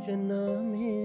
सोचना मेरे